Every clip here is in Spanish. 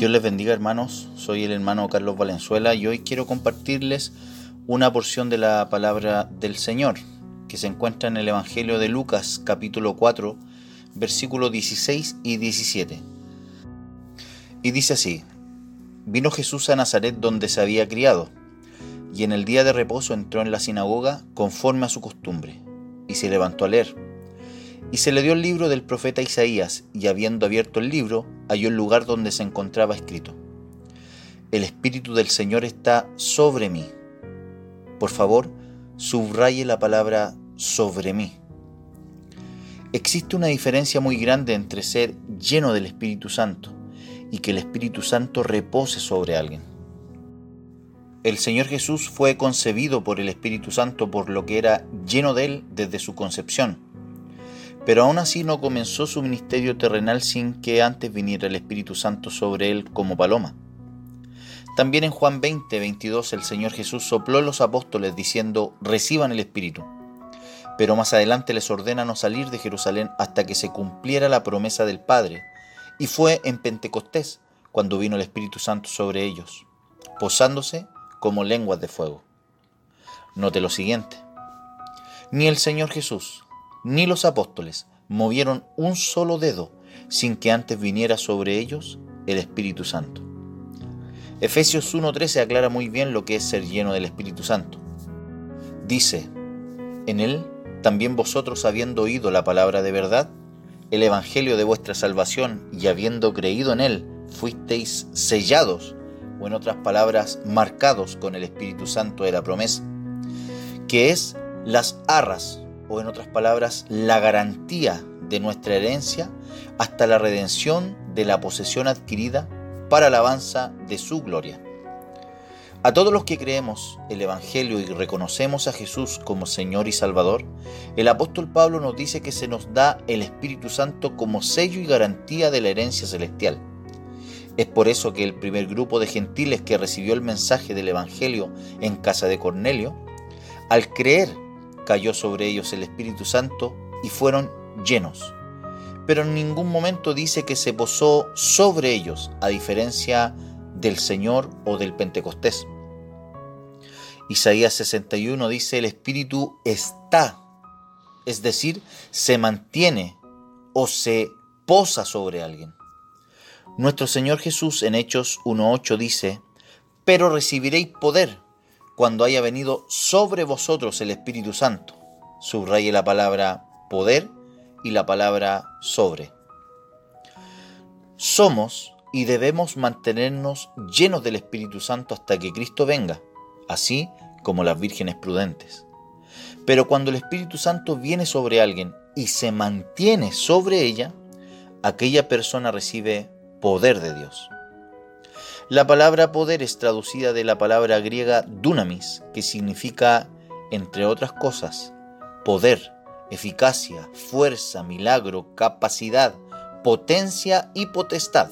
Dios les bendiga hermanos, soy el hermano Carlos Valenzuela y hoy quiero compartirles una porción de la palabra del Señor que se encuentra en el Evangelio de Lucas capítulo 4 versículos 16 y 17. Y dice así, vino Jesús a Nazaret donde se había criado y en el día de reposo entró en la sinagoga conforme a su costumbre y se levantó a leer. Y se le dio el libro del profeta Isaías, y habiendo abierto el libro, halló el lugar donde se encontraba escrito. El Espíritu del Señor está sobre mí. Por favor, subraye la palabra sobre mí. Existe una diferencia muy grande entre ser lleno del Espíritu Santo y que el Espíritu Santo repose sobre alguien. El Señor Jesús fue concebido por el Espíritu Santo por lo que era lleno de él desde su concepción pero aún así no comenzó su ministerio terrenal sin que antes viniera el Espíritu Santo sobre él como paloma. También en Juan 20, 22 el Señor Jesús sopló a los apóstoles diciendo, reciban el Espíritu. Pero más adelante les ordena no salir de Jerusalén hasta que se cumpliera la promesa del Padre. Y fue en Pentecostés cuando vino el Espíritu Santo sobre ellos, posándose como lenguas de fuego. Note lo siguiente. Ni el Señor Jesús, ni los apóstoles movieron un solo dedo sin que antes viniera sobre ellos el Espíritu Santo. Efesios 1.13 aclara muy bien lo que es ser lleno del Espíritu Santo. Dice, en él también vosotros habiendo oído la palabra de verdad, el Evangelio de vuestra salvación y habiendo creído en él, fuisteis sellados, o en otras palabras, marcados con el Espíritu Santo de la promesa, que es las arras o en otras palabras, la garantía de nuestra herencia hasta la redención de la posesión adquirida para alabanza de su gloria. A todos los que creemos el Evangelio y reconocemos a Jesús como Señor y Salvador, el apóstol Pablo nos dice que se nos da el Espíritu Santo como sello y garantía de la herencia celestial. Es por eso que el primer grupo de gentiles que recibió el mensaje del Evangelio en casa de Cornelio, al creer cayó sobre ellos el Espíritu Santo y fueron llenos. Pero en ningún momento dice que se posó sobre ellos, a diferencia del Señor o del Pentecostés. Isaías 61 dice, el Espíritu está, es decir, se mantiene o se posa sobre alguien. Nuestro Señor Jesús en Hechos 1.8 dice, pero recibiréis poder cuando haya venido sobre vosotros el Espíritu Santo. Subraye la palabra poder y la palabra sobre. Somos y debemos mantenernos llenos del Espíritu Santo hasta que Cristo venga, así como las vírgenes prudentes. Pero cuando el Espíritu Santo viene sobre alguien y se mantiene sobre ella, aquella persona recibe poder de Dios. La palabra poder es traducida de la palabra griega dunamis, que significa, entre otras cosas, poder, eficacia, fuerza, milagro, capacidad, potencia y potestad.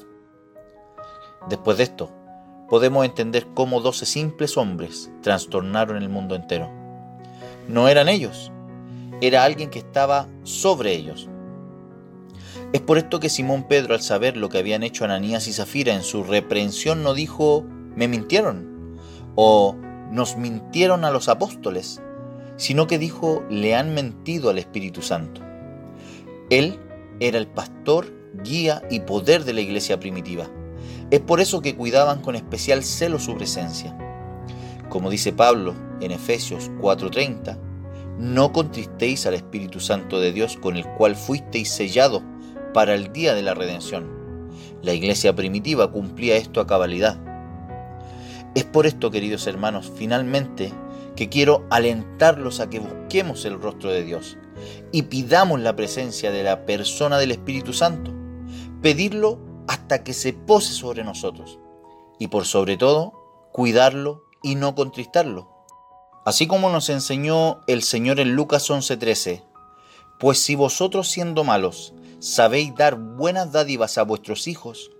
Después de esto, podemos entender cómo doce simples hombres trastornaron el mundo entero. No eran ellos, era alguien que estaba sobre ellos. Es por esto que Simón Pedro, al saber lo que habían hecho Ananías y Zafira en su reprehensión, no dijo, me mintieron, o nos mintieron a los apóstoles, sino que dijo, le han mentido al Espíritu Santo. Él era el pastor, guía y poder de la iglesia primitiva. Es por eso que cuidaban con especial celo su presencia. Como dice Pablo en Efesios 4:30, no contristéis al Espíritu Santo de Dios con el cual fuisteis sellados para el día de la redención. La iglesia primitiva cumplía esto a cabalidad. Es por esto, queridos hermanos, finalmente que quiero alentarlos a que busquemos el rostro de Dios y pidamos la presencia de la persona del Espíritu Santo. Pedirlo hasta que se pose sobre nosotros. Y por sobre todo, cuidarlo y no contristarlo. Así como nos enseñó el Señor en Lucas 11:13, pues si vosotros siendo malos sabéis dar buenas dádivas a vuestros hijos,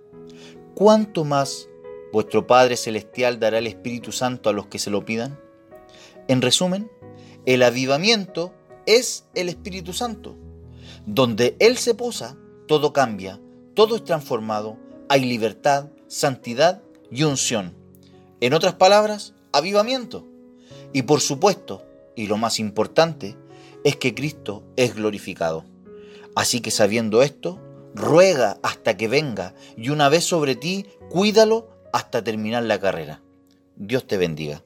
¿cuánto más vuestro Padre Celestial dará el Espíritu Santo a los que se lo pidan? En resumen, el avivamiento es el Espíritu Santo. Donde Él se posa, todo cambia, todo es transformado, hay libertad, santidad y unción. En otras palabras, avivamiento. Y por supuesto, y lo más importante, es que Cristo es glorificado. Así que sabiendo esto, ruega hasta que venga y una vez sobre ti, cuídalo hasta terminar la carrera. Dios te bendiga.